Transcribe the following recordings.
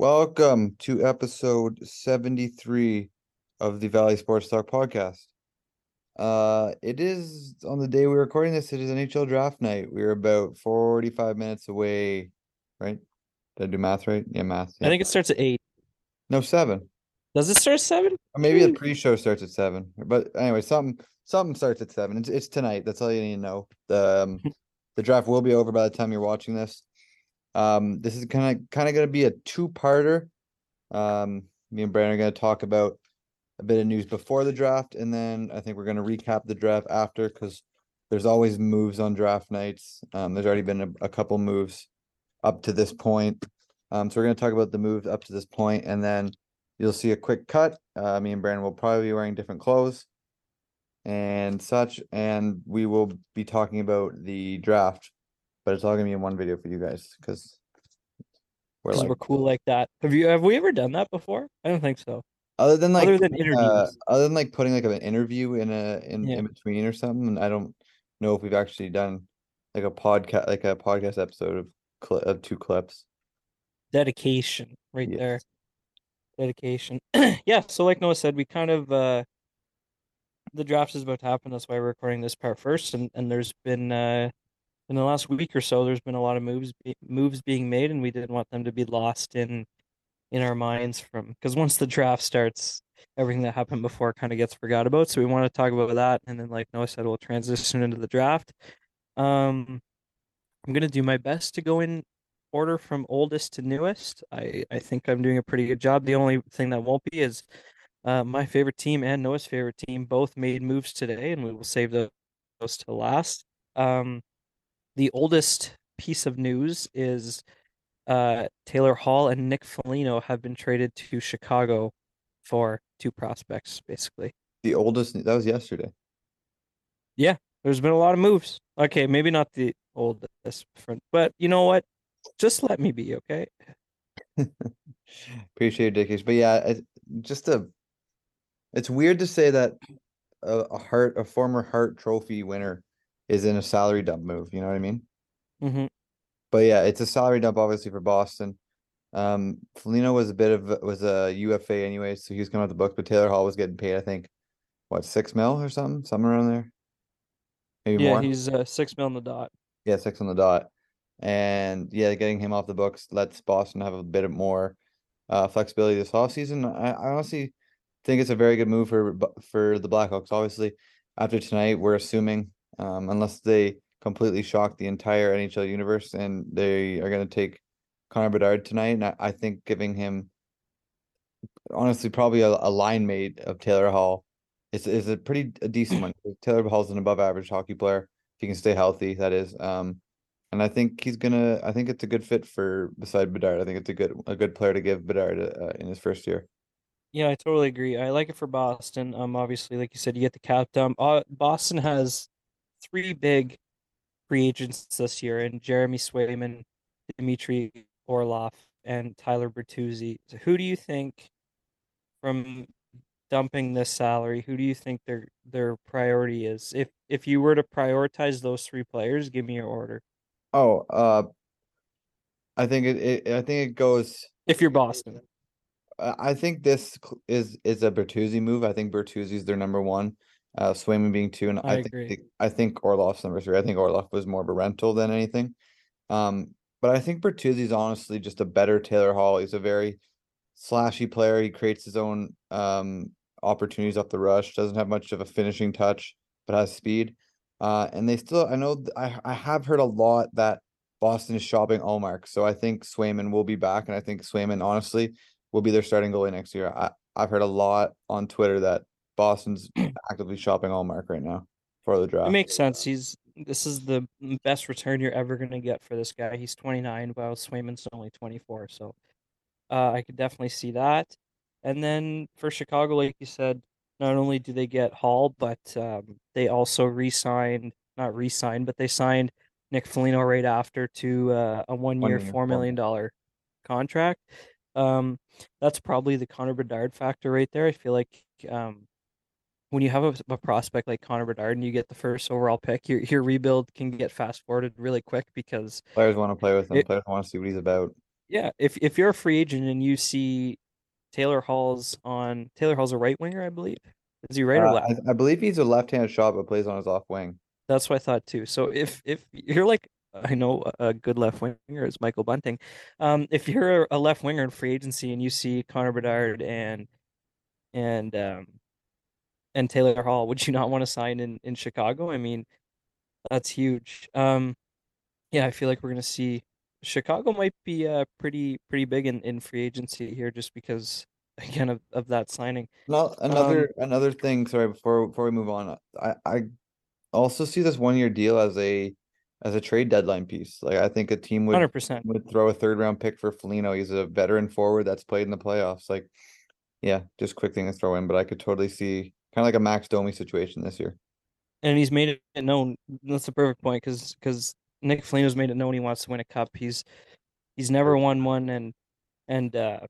Welcome to episode 73 of the Valley Sports Talk podcast. Uh, it is on the day we're recording this, it is NHL draft night. We're about 45 minutes away, right? Did I do math right? Yeah, math. I think it starts at eight. No, seven. Does it start at seven? Or maybe the pre-show starts at seven. But anyway, something something starts at seven. It's, it's tonight. That's all you need to know. The um, the draft will be over by the time you're watching this. Um, this is kind of kind of going to be a two-parter. Um, me and Brandon are going to talk about a bit of news before the draft, and then I think we're going to recap the draft after because there's always moves on draft nights. Um, there's already been a, a couple moves up to this point. Um, so we're going to talk about the moves up to this point, and then you'll see a quick cut. Uh, me and Brandon will probably be wearing different clothes and such, and we will be talking about the draft. But it's all gonna be in one video for you guys because we're Because like we're cool like that. Have you have we ever done that before? I don't think so. other than like Other than uh, interviews. other than like putting like an interview in a in, Yeah. in between or something. I don't know if we've actually done like a podcast like a podcast episode of cli of two clips. Dedication right Yes. there. Dedication. yeah, so like Noah said, we kind of uh the draft is about to happen. That's why we're recording this part first. And and there's been uh in the last week or so, there's been a lot of moves moves being made, and we didn't want them to be lost in in our minds from because once the draft starts, everything that happened before kind of gets forgot about. So we want to talk about that, and then like Noah said, we'll transition into the draft. Um, I'm gonna do my best to go in order from oldest to newest. I I think I'm doing a pretty good job. The only thing that won't be is uh, my favorite team and Noah's favorite team both made moves today, and we will save those, those to last. Um, the oldest piece of news is uh, Taylor Hall and Nick Foligno have been traded to Chicago for two prospects, basically. The oldest that was yesterday. Yeah, there's been a lot of moves. Okay, maybe not the oldest, front, but you know what? Just let me be, okay? Appreciate it, Dickies. But yeah, it, just a it's weird to say that a, a Hart, a former Hart Trophy winner, is in a salary dump move. You know what I mean? hmm But yeah, it's a salary dump, obviously for Boston. Um, Foligno was a bit of was a UFA anyway, so he was coming out the books. But Taylor Hall was getting paid, I think, what six mil or something, somewhere around there, maybe Yeah, more. he's uh, six mil on the dot. Yeah, six on the dot. And yeah, getting him off the books lets Boston have a bit of more uh flexibility this offseason. I, I honestly think it's a very good move for for the Blackhawks. Obviously, after tonight, we're assuming, um, unless they completely shock the entire NHL universe and they are gonna take Connor Bedard tonight, and I, I think giving him honestly probably a, a line mate of Taylor Hall is is a pretty a decent one. Taylor Hall's an above average hockey player if he can stay healthy, that is. Um, and I think he's gonna. I think it's a good fit for beside Bedard. I think it's a good a good player to give Bedard uh, in his first year. Yeah, I totally agree. I like it for Boston. Um, obviously, like you said, you get the cap dump. Uh, Boston has three big free agents this year, and Jeremy Swayman, Dmitry Orlov, and Tyler Bertuzzi. So who do you think, from dumping this salary, who do you think their their priority is? If if you were to prioritize those three players, give me your order. Oh, uh, I think it, it. I think it goes. If you're Boston. I I think this is is a Bertuzzi move. I think Bertuzzi's their number one. Uh, Swayman being two, and I I, think agree. the- I think Orlov's number three. I think Orlov was more of a rental than anything. Um, but I think Bertuzzi's honestly just a better Taylor Hall. He's a very slashy player. He creates his own um opportunities off the rush. Doesn't have much of a finishing touch, but has speed. Uh, and they still. I know. th- I I have heard a lot that Boston is shopping Ullmark. So I think Swayman will be back, and I think Swayman honestly will be their starting goalie next year. I I've heard a lot on Twitter that Boston's actively shopping Ullmark right now for the draft. It makes sense. He's this is the best return you're ever gonna get for this guy. He's 29, while Swayman's only 24. So uh, I could definitely see that. And then for Chicago, like you said, not only do they get Hall, but um, they also re-signed, not re-signed, but they signed Nick Foligno right after to uh, a one-year, year, four four million dollar contract. Um, that's probably the Connor Bedard factor right there. I feel like um, when you have a, a prospect like Connor Bedard and you get the first overall pick, your your rebuild can get fast forwarded really quick because Players want to play with him. It- Players want to see what he's about. Yeah, if if you're a free agent and you see Taylor Hall's on Taylor Hall's a right winger, I believe. Is he right or Uh, left? I, I believe he's a left-handed shot, but plays on his off wing. That's what I thought too. So if if you're like I know a a good left winger is Michael Bunting. Um, if you're a left winger in free agency and you see Connor Bedard and and um and Taylor Hall, would you not want to sign in in Chicago? I mean, that's huge. Um, yeah, I feel like we're gonna see Chicago might be uh pretty pretty big in in free agency here just because again of of that signing. No, Um, another another thing. Sorry, before before we move on, I I also see this one year deal as a as a trade deadline piece. Like I think a team would 100%. would throw a third round pick for Foligno. He's a veteran forward that's played in the playoffs. Like, yeah, just quick thing to throw in, but I could totally see kind of like a Max Domi situation this year. and he's made it known. That's a perfect point because because Nick Foligno's made it known he wants to win a cup. He's he's never won one, and and uh,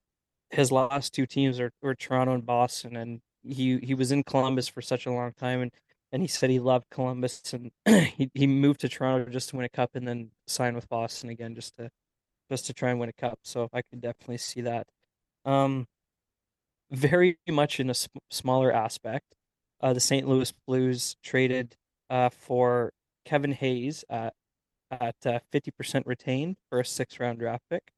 his last two teams are were Toronto and Boston, and he he was in Columbus for such a long time, and and he said he loved Columbus, and he he moved to Toronto just to win a cup, and then sign with Boston again just to just to try and win a cup. So I could definitely see that. Um, very much in a sm- smaller aspect. Uh, the St. Louis Blues traded uh, for Kevin Hayes at at uh, 50% retained for a six round draft pick.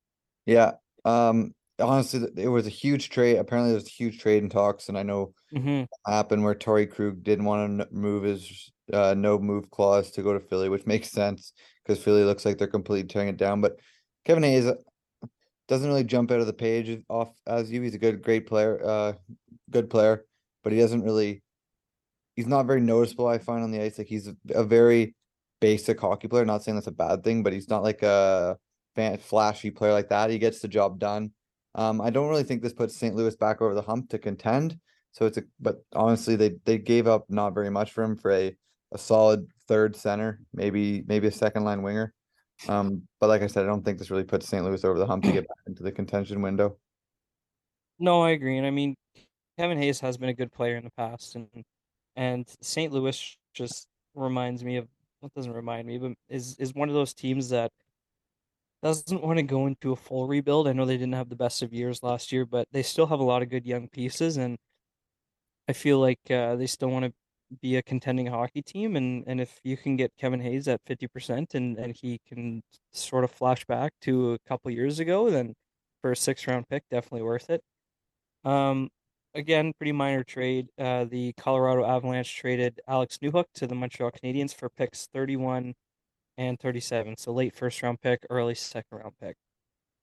Yeah. Um. Honestly, it was a huge trade. Apparently, there's a huge trade in talks, and I know hmm happened where Torey Krug didn't want to move his uh, no move clause to go to Philly, which makes sense because Philly looks like they're completely tearing it down. But Kevin Hayes doesn't really jump out of the page off as you. He's a good, great player, uh, good player, but he doesn't really. He's not very noticeable. I find on the ice, like he's a, a very basic hockey player. Not saying that's a bad thing, but he's not like a fan, flashy player like that. He gets the job done. Um, I don't really think this puts St. Louis back over the hump to contend. So it's a, but honestly, they they gave up not very much for him for a a solid third center, maybe maybe a second line winger. Um, but like I said, I don't think this really puts St. Louis over the hump to get back into the contention window. No, I agree. And I mean, Kevin Hayes has been a good player in the past, and and St. Louis just reminds me of what doesn't remind me, but is is one of those teams that doesn't want to go into a full rebuild. I know they didn't have the best of years last year, but they still have a lot of good young pieces, and I feel like uh, they still want to be a contending hockey team. And and if you can get Kevin Hayes at 50% and and he can sort of flash back to a couple years ago, then for a six round pick, definitely worth it. Um, again, pretty minor trade. Uh, the Colorado Avalanche traded Alex Newhook to the Montreal Canadiens for picks 31 and 37. So late first round pick, early second round pick.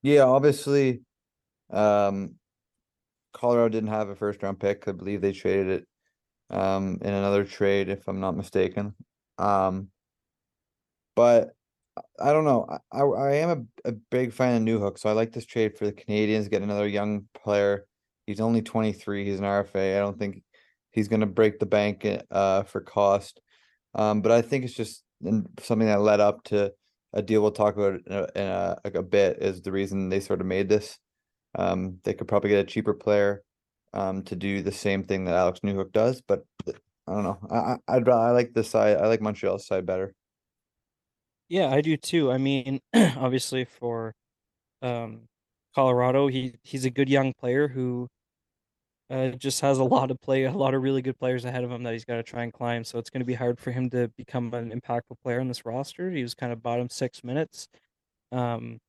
Yeah, obviously, um, Colorado didn't have a first round pick. I believe they traded it um in another trade, if I'm not mistaken. Um, but I don't know. I I, am a, a big fan of Newhook, so I like this trade for the Canadians. Get another young player. He's only 23. He's an RFA. I don't think he's gonna break the bank uh for cost. Um, but I think it's just something that led up to a deal we'll talk about in a, in a, a bit is the reason they sort of made this. Um, they could probably get a cheaper player um to do the same thing that Alex Newhook does, but I don't know. I I'd, I like this side. I like Montreal's side better. Yeah, I do too. I mean, obviously for um Colorado, he he's a good young player who uh, just has a lot of play, a lot of really good players ahead of him that he's got to try and climb. So it's going to be hard for him to become an impactful player in this roster. He was kind of bottom six minutes. Um,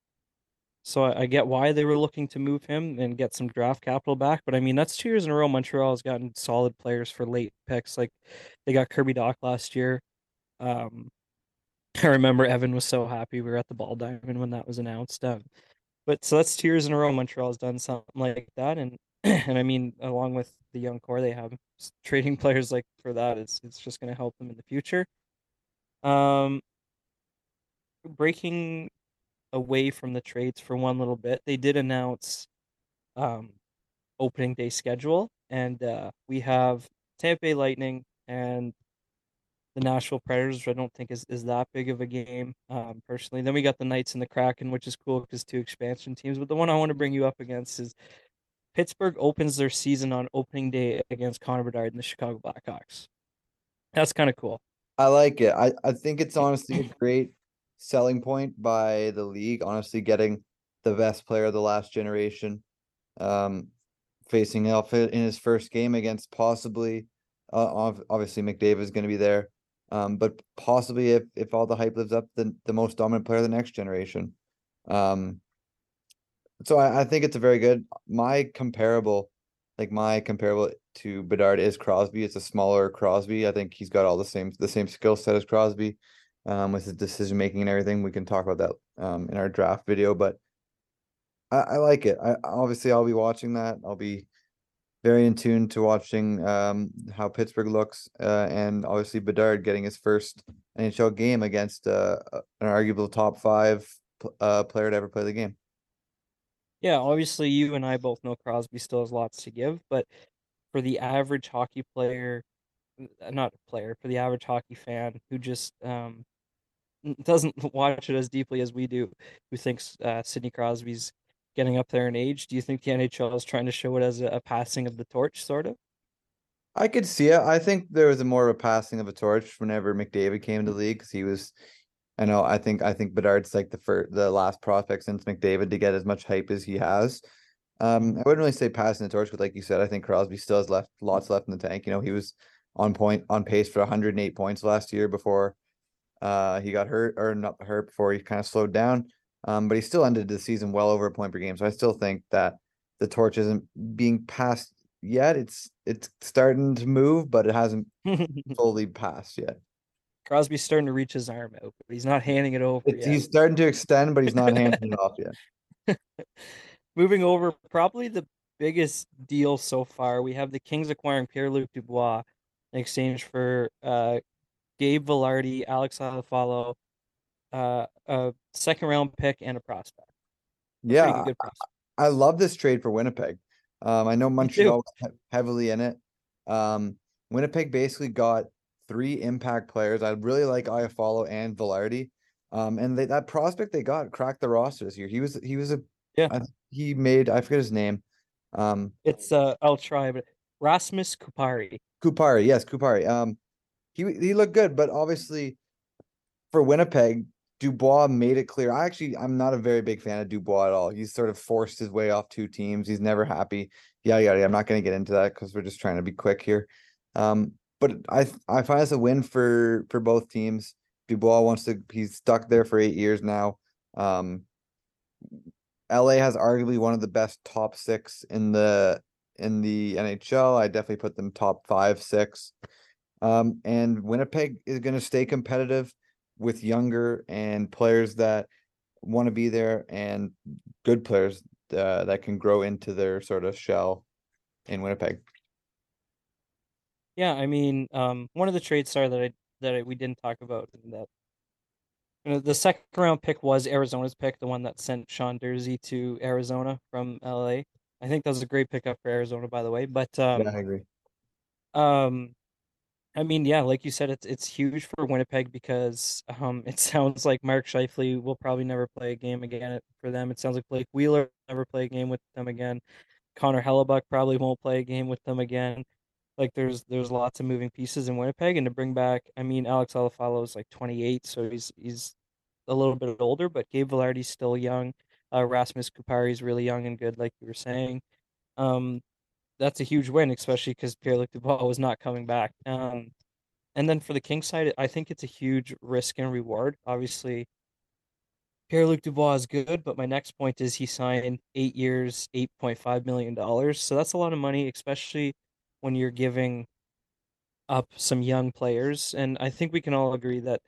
so I, I get why they were looking to move him and get some draft capital back. But I mean, that's two years in a row. Montreal has gotten solid players for late picks. Like they got Kirby Dach last year. Um, I remember Evan was so happy. We were at the ball diamond when that was announced. Um, but so that's two years in a row Montreal's done something like that, and and I mean, along with the young core they have, trading players like for that, it's it's just going to help them in the future. Um, breaking away from the trades for one little bit, they did announce um opening day schedule, and uh, we have Tampa Bay Lightning and the Nashville Predators, which I don't think is, is that big of a game, um, personally. Then we got the Knights and the Kraken, which is cool because two expansion teams. But the one I want to bring you up against is Pittsburgh opens their season on opening day against Connor Bedard and the Chicago Blackhawks. That's kind of cool. I like it. I I think it's honestly a great selling point by the league. Honestly, getting the best player of the last generation, um, facing off in his first game against possibly, uh, obviously McDavid is going to be there, um, but possibly if if all the hype lives up, the the most dominant player of the next generation. Um, so I, I think it's a very good. My comparable, like my comparable to Bedard is Crosby. It's a smaller Crosby. I think he's got all the same the same skill set as Crosby, um, with his decision making and everything. We can talk about that um in our draft video, but I, I like it. I obviously I'll be watching that. I'll be very in tune to watching um how Pittsburgh looks, uh, and obviously Bedard getting his first NHL game against uh an arguable top five uh player to ever play the game. Yeah, obviously you and I both know Crosby still has lots to give, but for the average hockey player, uh, not a player, for the average hockey fan who just um doesn't watch it as deeply as we do, who thinks uh, Sidney Crosby's getting up there in age, do you think the NHL is trying to show it as a, a passing of the torch, sort of? I could see it. I think there was a more of a passing of a torch whenever McDavid came to the league because he was I know. I think. I think Bedard's like the first, the last prospect since McDavid to get as much hype as he has. Um, I wouldn't really say passing the torch, but like you said, I think Crosby still has left lots left in the tank. You know, he was on point, on pace for 108 points last year before uh he got hurt or not hurt before he kind of slowed down. Um, but he still ended the season well over a point per game. So I still think that the torch isn't being passed yet. It's it's starting to move, but it hasn't fully passed yet. Crosby's starting to reach his arm out, but he's not handing it over. He's starting to extend, but he's not handing it off yet. Moving over, probably the biggest deal so far. We have the Kings acquiring Pierre Luc Dubois in exchange for uh, Gabe Vilardi, Alex Iafallo, uh, a second round pick, and a prospect. A yeah, prospect. I, love this trade for Winnipeg. Um, I know Montreal heavily in it. Um, Winnipeg basically got three impact players. I really like Iafallo and Vilardi. Um, and they, that prospect they got cracked the roster this year. He was he was a yeah. I, he made I forget his name. Um, it's uh I'll try, but Rasmus Kupari. Kupari, yes, Kupari. Um, he he looked good, but obviously for Winnipeg, Dubois made it clear. I actually I'm not a very big fan of Dubois at all. He's sort of forced his way off two teams. He's never happy. Yeah, yeah, yeah. I'm not going to get into that because we're just trying to be quick here. Um, but I I find this a win for for both teams. Dubois wants to he's stuck there for eight years now. Um, LA has arguably one of the best top six in the in the NHL. I definitely put them top five, six. Um, and Winnipeg is going to stay competitive with younger and players that want to be there and good players uh, that can grow into their sort of shell in Winnipeg. Yeah, I mean, um, one of the trades sorry that I that I, we didn't talk about that you know, the second round pick was Arizona's pick, the one that sent Sean Durzi to Arizona from LA. I think that was a great pickup for Arizona, by the way. But um, yeah, I agree. Um, I mean, yeah, like you said, it's it's huge for Winnipeg because um, it sounds like Mark Scheifele will probably never play a game again for them. It sounds like Blake Wheeler never play a game with them again. Connor Hellebuyck probably won't play a game with them again. Like there's there's lots of moving pieces in Winnipeg, and to bring back, I mean, Alex Iafallo is like 28, so he's he's a little bit older, but Gabe Vilardi's still young. Uh, Rasmus Kupari is really young and good, like you were saying. Um, that's a huge win, especially because Pierre Luc Dubois was not coming back. Um, and then for the King side, I think it's a huge risk and reward. Obviously, Pierre Luc Dubois is good, but my next point is he signed eight years, eight point five million dollars. So that's a lot of money, especially when you're giving up some young players. And I think we can all agree that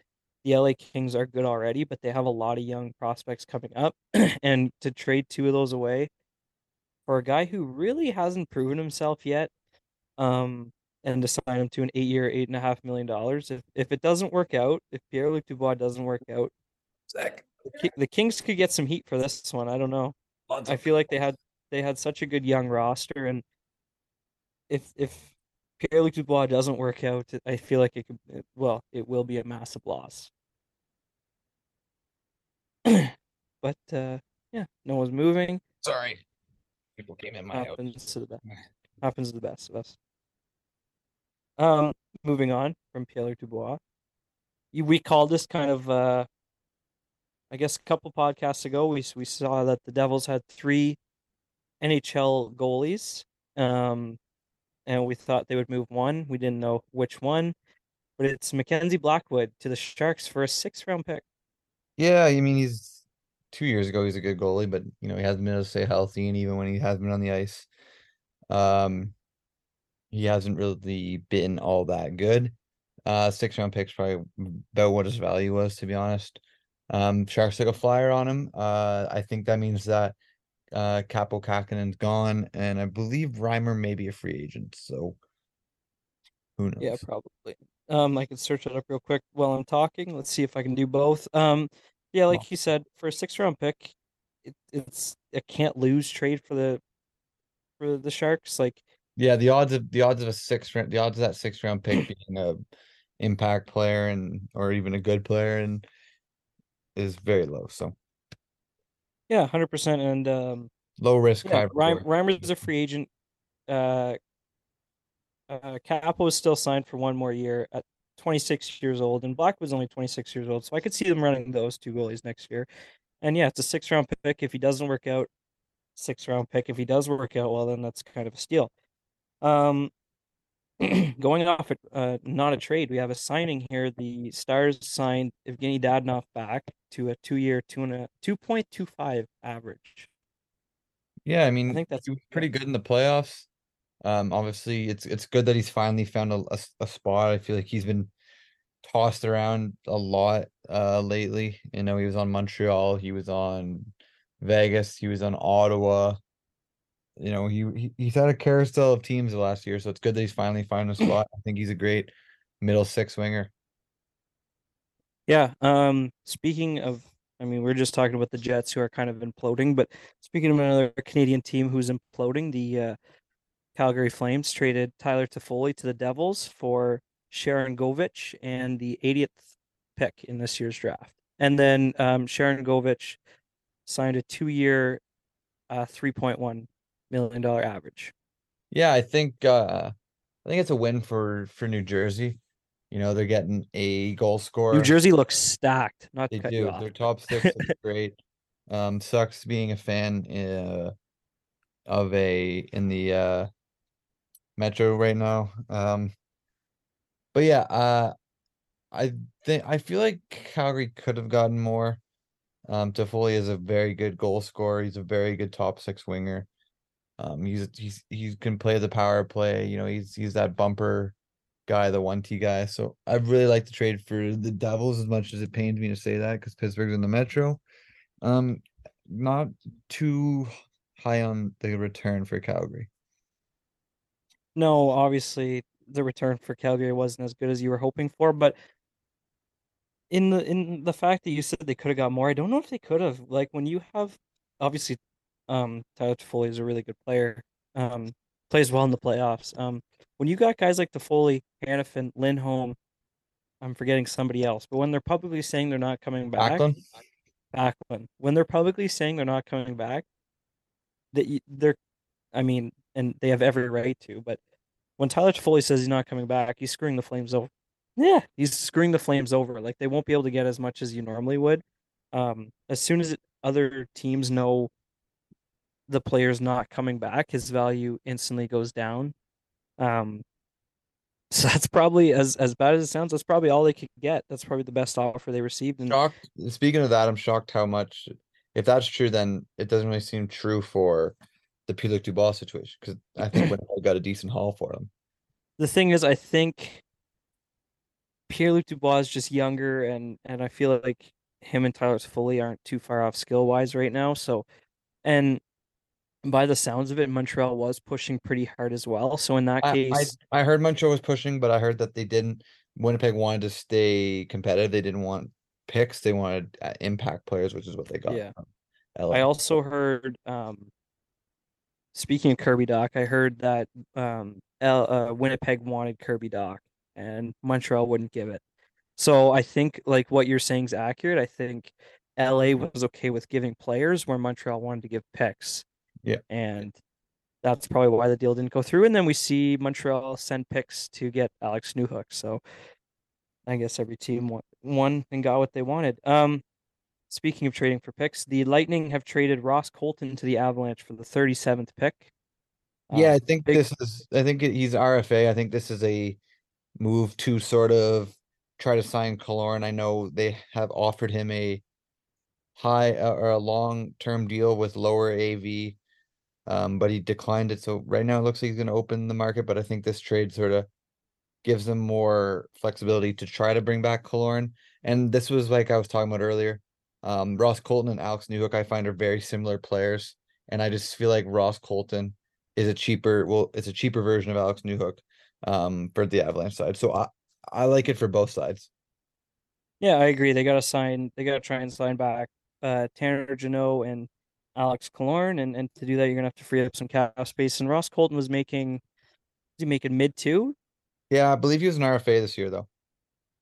the LA Kings are good already, but they have a lot of young prospects coming up. and to trade two of those away for a guy who really hasn't proven himself yet, um, and to sign him to an eight year, eight and a half million dollars. If if it doesn't work out, if Pierre Luc Dubois doesn't work out, Zach. The, the Kings could get some heat for this one. I don't know. I feel like they had they had such a good young roster and if if Pierre Luc Dubois doesn't work out, I feel like it could. Well, it will be a massive loss. but uh, yeah, no one's moving. Sorry, people came in my happens house. to the best. happens to the best of us. Um, moving on from Pierre Luc Dubois, we call this kind of uh, I guess a couple podcasts ago, we we saw that the Devils had three NHL goalies, um, and we thought they would move one. We didn't know which one, but it's Mackenzie Blackwood to the Sharks for a six round pick. Yeah, I mean he's two years ago he's a good goalie, but you know he hasn't been able to stay healthy, and even when he has been on the ice, um, he hasn't really been all that good. Uh, six round picks probably about what his value was, to be honest. Um, Sharks took a flyer on him. Uh, I think that means that uh Kaapo Kähkönen's gone, and I believe Reimer may be a free agent. So who knows? Yeah, probably. Um, I can search it up real quick while I'm talking. Let's see if I can do both. Um, yeah, like Well- you said, for a six round pick, it, it's a can't lose trade for the for the Sharks. Like Yeah, the odds of the odds of a six round the odds of that six round pick being a impact player and or even a good player and is very low. So yeah, hundred percent. And um, low risk, yeah, high Reim, reward. Reimer's a free agent. Uh, uh, Capo is still signed for one more year at 26 years old, and Black was only 26 years old. So I could see them running those two goalies next year. And yeah, it's a six round pick. If he doesn't work out, six round pick. If he does work out, well, then that's kind of a steal. Um, going off uh, not a trade. We have a signing here. The Stars signed Evgeny Dadonov back to a two-year, two and a two point two five average. Yeah, I mean, I think that's- pretty good in the playoffs. Um, obviously, it's it's good that he's finally found a a spot. I feel like he's been tossed around a lot uh lately. You know, he was on Montreal, he was on Vegas, he was on Ottawa. You know, he, he he's had a carousel of teams the last year, so it's good that he's finally found a spot. I think he's a great middle six winger. Yeah. Um. Speaking of, I mean, we are just talking about the Jets who are kind of imploding, but speaking of another Canadian team who's imploding, the uh, Calgary Flames traded Tyler Toffoli to the Devils for Sharangovich and the 80th pick in this year's draft. And then um, Sharangovich signed a two-year, uh, $3.1 million dollar average. Yeah, I think uh I think it's a win for for New Jersey. You know, they're getting a goal scorer. New Jersey looks stacked. Not They do. Their top six is great. Um, sucks being a fan uh, of a in the uh metro right now. Um, but yeah, uh, I think I feel like Calgary could have gotten more. Um, Toffoli is a very good goal scorer. He's a very good top six winger. Um, he's he's he can play the power play. You know, he's he's that bumper guy, the one T guy. So I really like to trade for the Devils as much as it pains me to say that because Pittsburgh's in the Metro. Um, not too high on the return for Calgary. No, obviously the return for Calgary wasn't as good as you were hoping for, but in the in the fact that you said they could have got more, I don't know if they could have. Like when you have obviously um Tyler Toffoli is a really good player. Um plays well in the playoffs. Um when you got guys like Toffoli, Hanifin, Lindholm, I'm forgetting somebody else, but when they're publicly saying they're not coming back, Backlund? Backlund, when they're publicly saying they're not coming back, that they're, I mean, and they have every right to, but when Tyler Toffoli says he's not coming back, he's screwing the Flames over. Yeah, he's screwing the Flames over. Like they won't be able to get as much as you normally would. Um, as soon as it, other teams know the player's not coming back, his value instantly goes down. Um, so that's probably as as bad as it sounds. That's probably all they could get. That's probably the best offer they received. And Shocked. Speaking of that, I'm shocked how much. If that's true, then it doesn't really seem true for the Pierre-Luc Dubois situation because I think Winnipeg got a decent haul for him. the thing is, I think Pierre Luc Dubois is just younger, and and I feel like him and Tyler Toffoli aren't too far off skill wise right now. So, and by the sounds of it, Montreal was pushing pretty hard as well. So in that I, I case, I heard Montreal was pushing, but I heard that they didn't. Winnipeg wanted to stay competitive. They didn't want picks. They wanted uh, impact players, which is what they got. Yeah. from LA. I also heard, um, speaking of Kirby Dach, I heard that um, L, uh, Winnipeg wanted Kirby Dach, and Montreal wouldn't give it. So I think like what you're saying is accurate. I think LA was okay with giving players where Montreal wanted to give picks. Yeah. And that's probably why the deal didn't go through. And then we see Montreal send picks to get Alex Newhook. So I guess every team won, and got what they wanted. Um, speaking of trading for picks, the Lightning have traded Ross Colton to the Avalanche for the 37th pick. Yeah, Um, I think big- this is, I think he's RFA. I think this is a move to sort of try to sign Killorn. I know they have offered him a high uh, or a long-term deal with lower AV. Um, but he declined it. So right now it looks like he's gonna open the market, but I think this trade sort of gives them more flexibility to try to bring back Killorn. And this was like I was talking about earlier. Um, Ross Colton and Alex Newhook, I find are very similar players. And I just feel like Ross Colton is a cheaper, well, it's a cheaper version of Alex Newhook um for the Avalanche side. So I I like it for both sides. Yeah, I agree. They got to sign. They got to try and sign back uh, Tanner Jeannot and Alex Killorn, and and to do that, you're gonna have to free up some cap space. And Ross Colton was making, was he making mid two? Yeah, I believe he was an RFA this year though.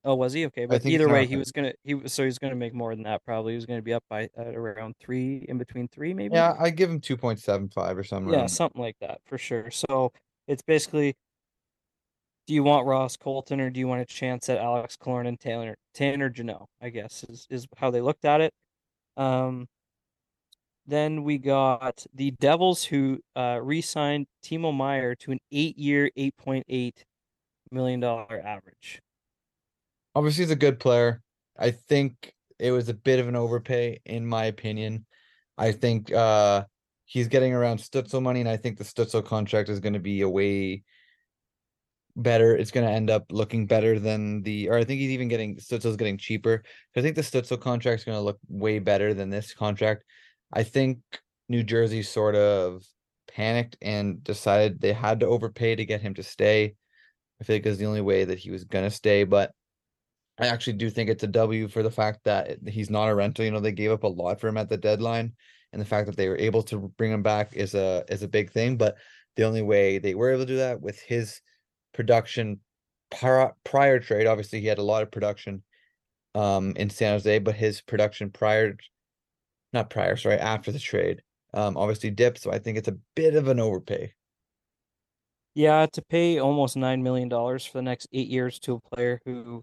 Oh, was he okay? But either way, he was gonna he was so he's gonna make more than that. Probably he was gonna be up by at around three, in between three, maybe. Yeah, I give him two point seven five or something. Yeah, something like that for sure. So it's basically, do you want Ross Colton or do you want a chance at Alex Killorn and Taylor Tanner Tanner Jeannot? I guess is is how they looked at it. Um, then we got the Devils who uh re-signed Timo Meier to an eight-year, eight point eight million dollar average. Obviously, he's a good player. I think it was a bit of an overpay, in my opinion. I think uh he's getting around Stützle money, and I think the Stützle contract is going to be a way better. It's going to end up looking better than the, or I think he's even getting Stützle's getting cheaper. I think the Stützle contract is going to look way better than this contract. I think New Jersey sort of panicked and decided they had to overpay to get him to stay. I feel like it's the only way that he was going to stay, but I actually do think it's a W for the fact that he's not a rental. You know, they gave up a lot for him at the deadline, and the fact that they were able to bring him back is a is a big thing. But the only way they were able to do that with his production prior prior trade, obviously he had a lot of production um in San Jose, but his production prior, not prior, sorry, after the trade, um obviously dipped. So I think it's a bit of an overpay. Yeah, to pay almost nine million dollars for the next eight years to a player who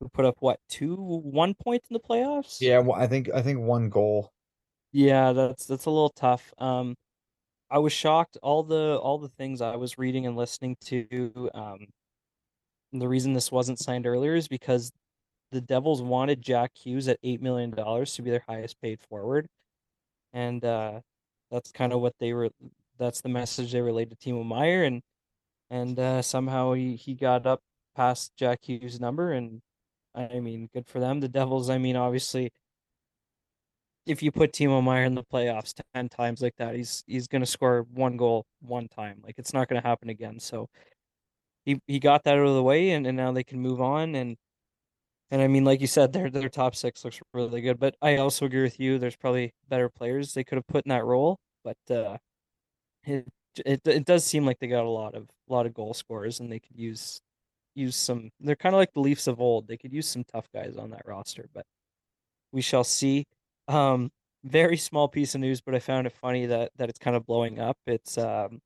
who put up what two one point in the playoffs? Yeah, well, I think I think one goal. Yeah, that's that's a little tough. Um, I was shocked all the all the things I was reading and listening to. Um, the reason this wasn't signed earlier is because the Devils wanted Jack Hughes at eight million dollars to be their highest paid forward, and uh, that's kind of what they were. That's the message they relayed to Timo Meier, and and uh, somehow he he got up past Jack Hughes' number, and I mean, good for them. The Devils, I mean, obviously if you put Timo Meier in the playoffs 10 times like that, he's he's to score one goal one time. Like it's not to happen again. So he he got that out of the way and, and now they can move on and and I mean like you said their their top 6 looks really good, but I also agree with you there's probably better players they could have put in that role, but uh it it it does seem like they got a lot of a lot of goal scorers and they could use use some they're kind of like the Leafs of old. They could use some tough guys on that roster, but we shall see. Um, very small piece of news, but I found it funny that that it's kind of blowing up. It's um,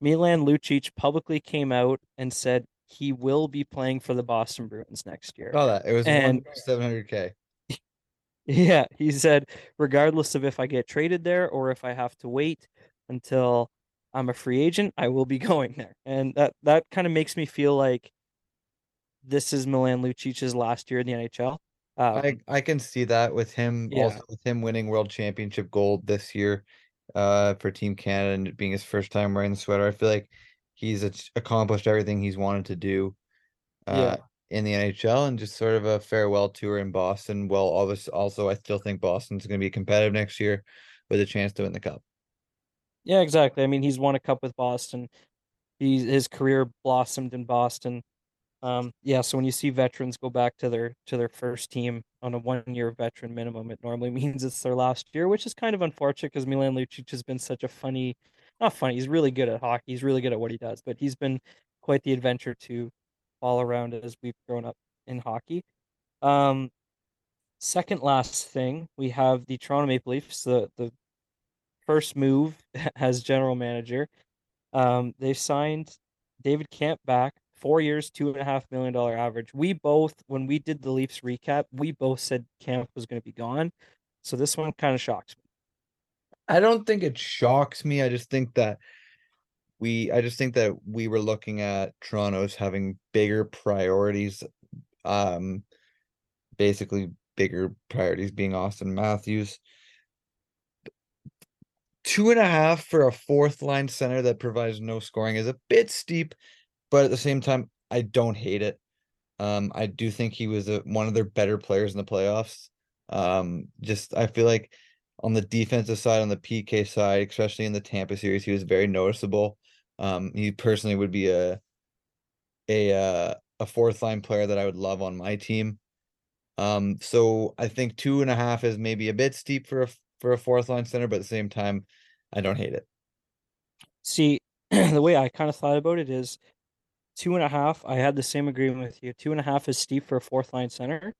Milan Lucic publicly came out and said he will be playing for the Boston Bruins next year. Saw that. It was And- seven hundred K. Yeah, he said regardless of if I get traded there or if I have to wait until I'm a free agent, I will be going there. And that that kind of makes me feel like this is Milan Lucic's last year in the NHL. Um, I I can see that with him Yeah. also with him winning world championship gold this year uh for Team Canada and being his first time wearing the sweater. I feel like he's ach- accomplished everything he's wanted to do uh in the NHL and just sort of a farewell tour in Boston. Well, obviously also I still think Boston's going to be competitive next year with a chance to win the cup. Yeah, exactly. I mean, he's won a cup with Boston. He's his career blossomed in Boston. Um, yeah, so when you see veterans go back to their to their first team on a one year veteran minimum, it normally means it's their last year, which is kind of unfortunate because Milan Lucic has been such a funny, not funny. He's really good at hockey. He's really good at what he does, but he's been quite the adventure to all around as we've grown up in hockey. Um, second last thing, we have the Toronto Maple Leafs, the the first move as general manager. Um, they've signed David Kämpf back four years, two and a half million dollar average. We both, when we did the Leafs recap, we both said Kämpf was going to be gone. So this one kind of shocks me. I don't think it shocks me. I just think that we I just think that we were looking at Toronto's having bigger priorities. Um basically bigger priorities being Auston Matthews. Two and a half for a fourth line center that provides no scoring is a bit steep, but at the same time, I don't hate it. Um, I do think he was a, one of their better players in the playoffs. Um, just I feel like on the defensive side, on the PK side, especially in the Tampa series, he was very noticeable. Um, he personally would be a a uh, a fourth line player that I would love on my team. Um, so I think two and a half is maybe a bit steep for a for a fourth line center, but at the same time, I don't hate it. See, the way I kind of thought about it is two and a half. I had the same agreement with you. Two and a half is steep for a fourth line center.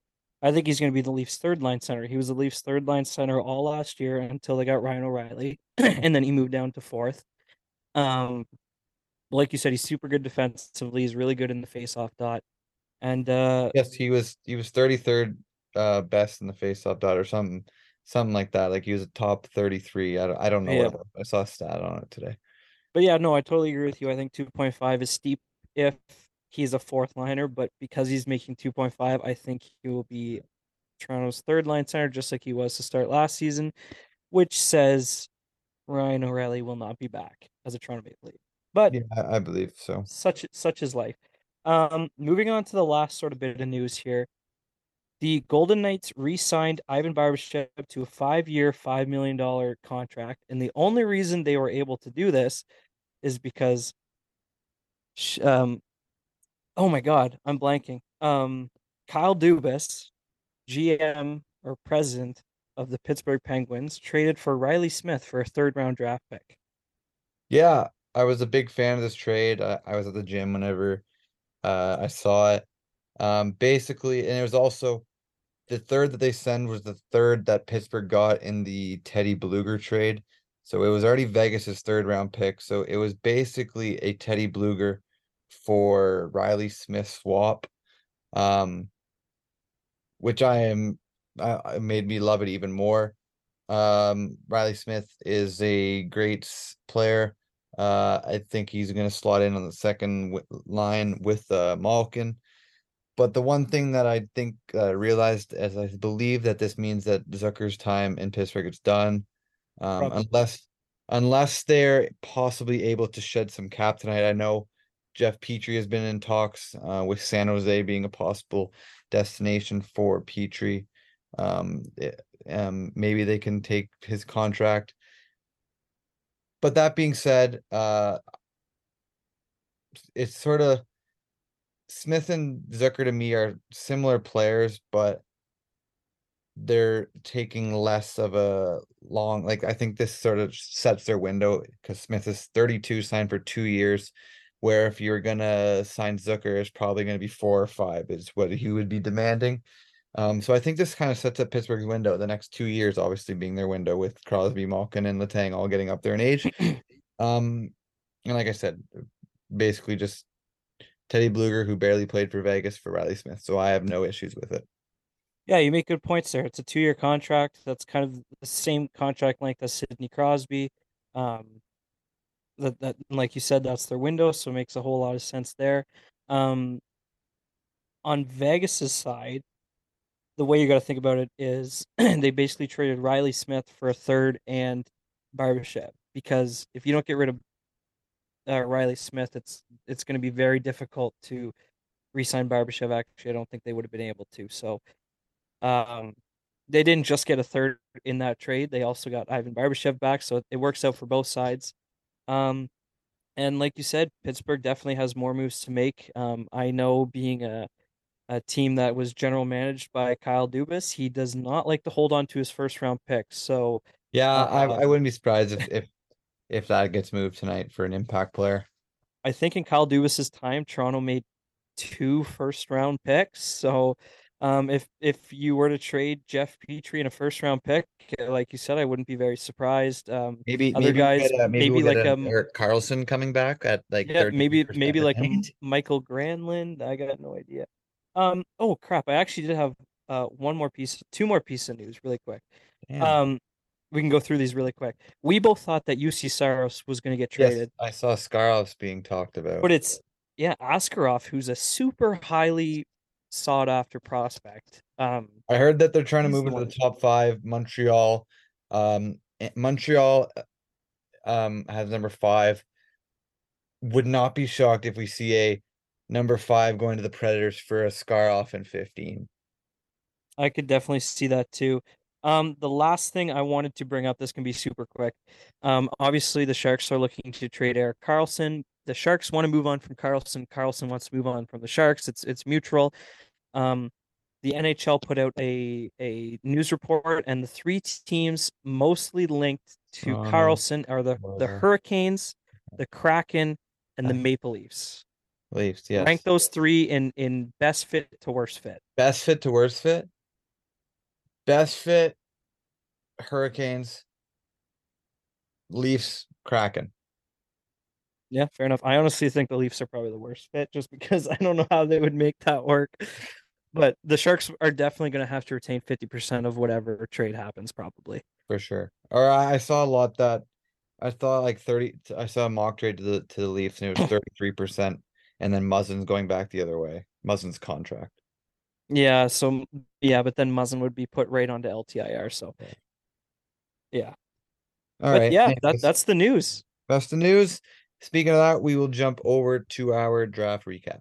I think he's going to be the Leafs' third line center. He was the Leafs' third line center all last year until they got Ryan O'Reilly, and then he moved down to fourth. Um, like you said, he's super good defensively. He's really good in the face-off dot. And uh yes, he was he was 33rd uh best in the face-off dot or something something like that. Like he was a top 33. I don't I don't know Yeah. what I saw a stat on it today. but yeah, no, I totally agree with you. I think 2.5 is steep if he's a fourth liner, but because he's making 2.5, I think he will be Toronto's third line center, just like he was to start last season, which says Ryan O'Reilly will not be back as a Toronto Maple Leaf. But Yeah, I, I believe so. such such is life. Um, moving on to the last sort of bit of news here. The Golden Knights re-signed Ivan Barbashev to a five-year, five million dollar contract, and the only reason they were able to do this is because, um, oh my God, I'm blanking. Um, Kyle Dubas, GM or president of the Pittsburgh Penguins, traded for Reilly Smith for a third-round draft pick. Yeah, I was a big fan of this trade. I, I was at the gym whenever uh I saw it. Um basically, and it was also the third that they send was the third that Pittsburgh got in the Teddy Blueger trade. So it was already Vegas's third round pick. So it was basically a Teddy Blueger for Reilly Smith swap. Um which I am uh, made me love it even more. Um Reilly Smith is a great player. Uh I think he's going to slot in on the second w- line with uh Malkin. But the one thing that I think uh, realized as I believe that this means that Zucker's time in Pittsburgh is done. Um, unless unless they're possibly able to shed some cap tonight. I know Jeff Petry has been in talks uh, with San Jose being a possible destination for Petry. Um, it- um, maybe they can take his contract. But that being said, uh, it's sort of Smith and Zucker to me are similar players, but they're taking less of a long like I think this sort of sets their window because Smith is 32 signed for two years, where if you're gonna sign Zucker, it's probably gonna be four or five, is what he would be demanding. Um, so I think this kind of sets up Pittsburgh's window, the next two years, obviously being their window with Crosby, Malkin, and Letang all getting up there in age. Um, and like I said, basically just Teddy Blueger, who barely played for Vegas for Reilly Smith. So I have no issues with it. Yeah, you make good points there. It's a two-year contract. That's kind of the same contract length as Sidney Crosby. Um, that that like you said, that's their window, so it makes a whole lot of sense there. Um, on Vegas's side, the way you got to think about it is they basically traded Reilly Smith for a third and Barbashev because if you don't get rid of uh, Reilly Smith, it's it's going to be very difficult to re-sign Barbashev. Actually, I don't think they would have been able to. So, um, they didn't just get a third in that trade; they also got Ivan Barbashev back. So it works out for both sides. Um, and like you said, Pittsburgh definitely has more moves to make. Um, I know being a a team that was general managed by Kyle Dubas, he does not like to hold on to his first round picks. So Yeah, I, Uh, I wouldn't be surprised if, if if that gets moved tonight for an impact player. I think in Kyle Dubas's time, Toronto made two first round picks. So um, if if you were to trade Jeff Petry in a first round pick, uh, like you said, I wouldn't be very surprised. Um, Maybe other maybe guys, a- maybe, maybe like um, Erik Karlsson coming back at like yeah, maybe maybe like Mikael Granlund. I got no idea. Um, oh crap! I actually did have uh one more piece, two more pieces of news, really quick. Damn. Um, we can go through these really quick. We both thought that Juuse Saros was going to get Yes, traded, I saw Skarlovs being talked about. but it's yeah, Askarov, who's a super highly sought after prospect. Um, I heard that they're trying to move into the top five. Montreal, um, eh, Montreal, uh, um, has number five. Would not be shocked if we see a number five going to the Predators for Askarov in fifteen. I could definitely see that too. Um, the last thing I wanted to bring up, this can be super quick. Um, obviously the Sharks are looking to trade Erik Karlsson. The Sharks want to move on from Karlsson. Karlsson wants to move on from the Sharks. It's it's mutual. Um, the NHL put out a a news report, and the three teams mostly linked to Oh. Karlsson are the the Hurricanes, the Kraken, and the Uh, Maple Leafs. Leafs, yes. Rank those three in in best fit to worst fit. Best fit to worst fit. Best fit. Hurricanes. Leafs, Kraken. Yeah, fair enough. I honestly think the Leafs are probably the worst fit just because I don't know how they would make that work. But the Sharks are definitely going to have to retain 50% of whatever trade happens, probably. For sure. Or I, I saw a lot that I thought like 30 I saw a mock trade to the to the Leafs and it was 33% and then Muzzin's going back the other way. Muzzin's contract. Yeah, so yeah, but then Muzzin would be put right onto LTIR. So Yeah. yeah. All but right. yeah, that, that's the news. that's the news. Speaking of that, we will jump over to our draft recap.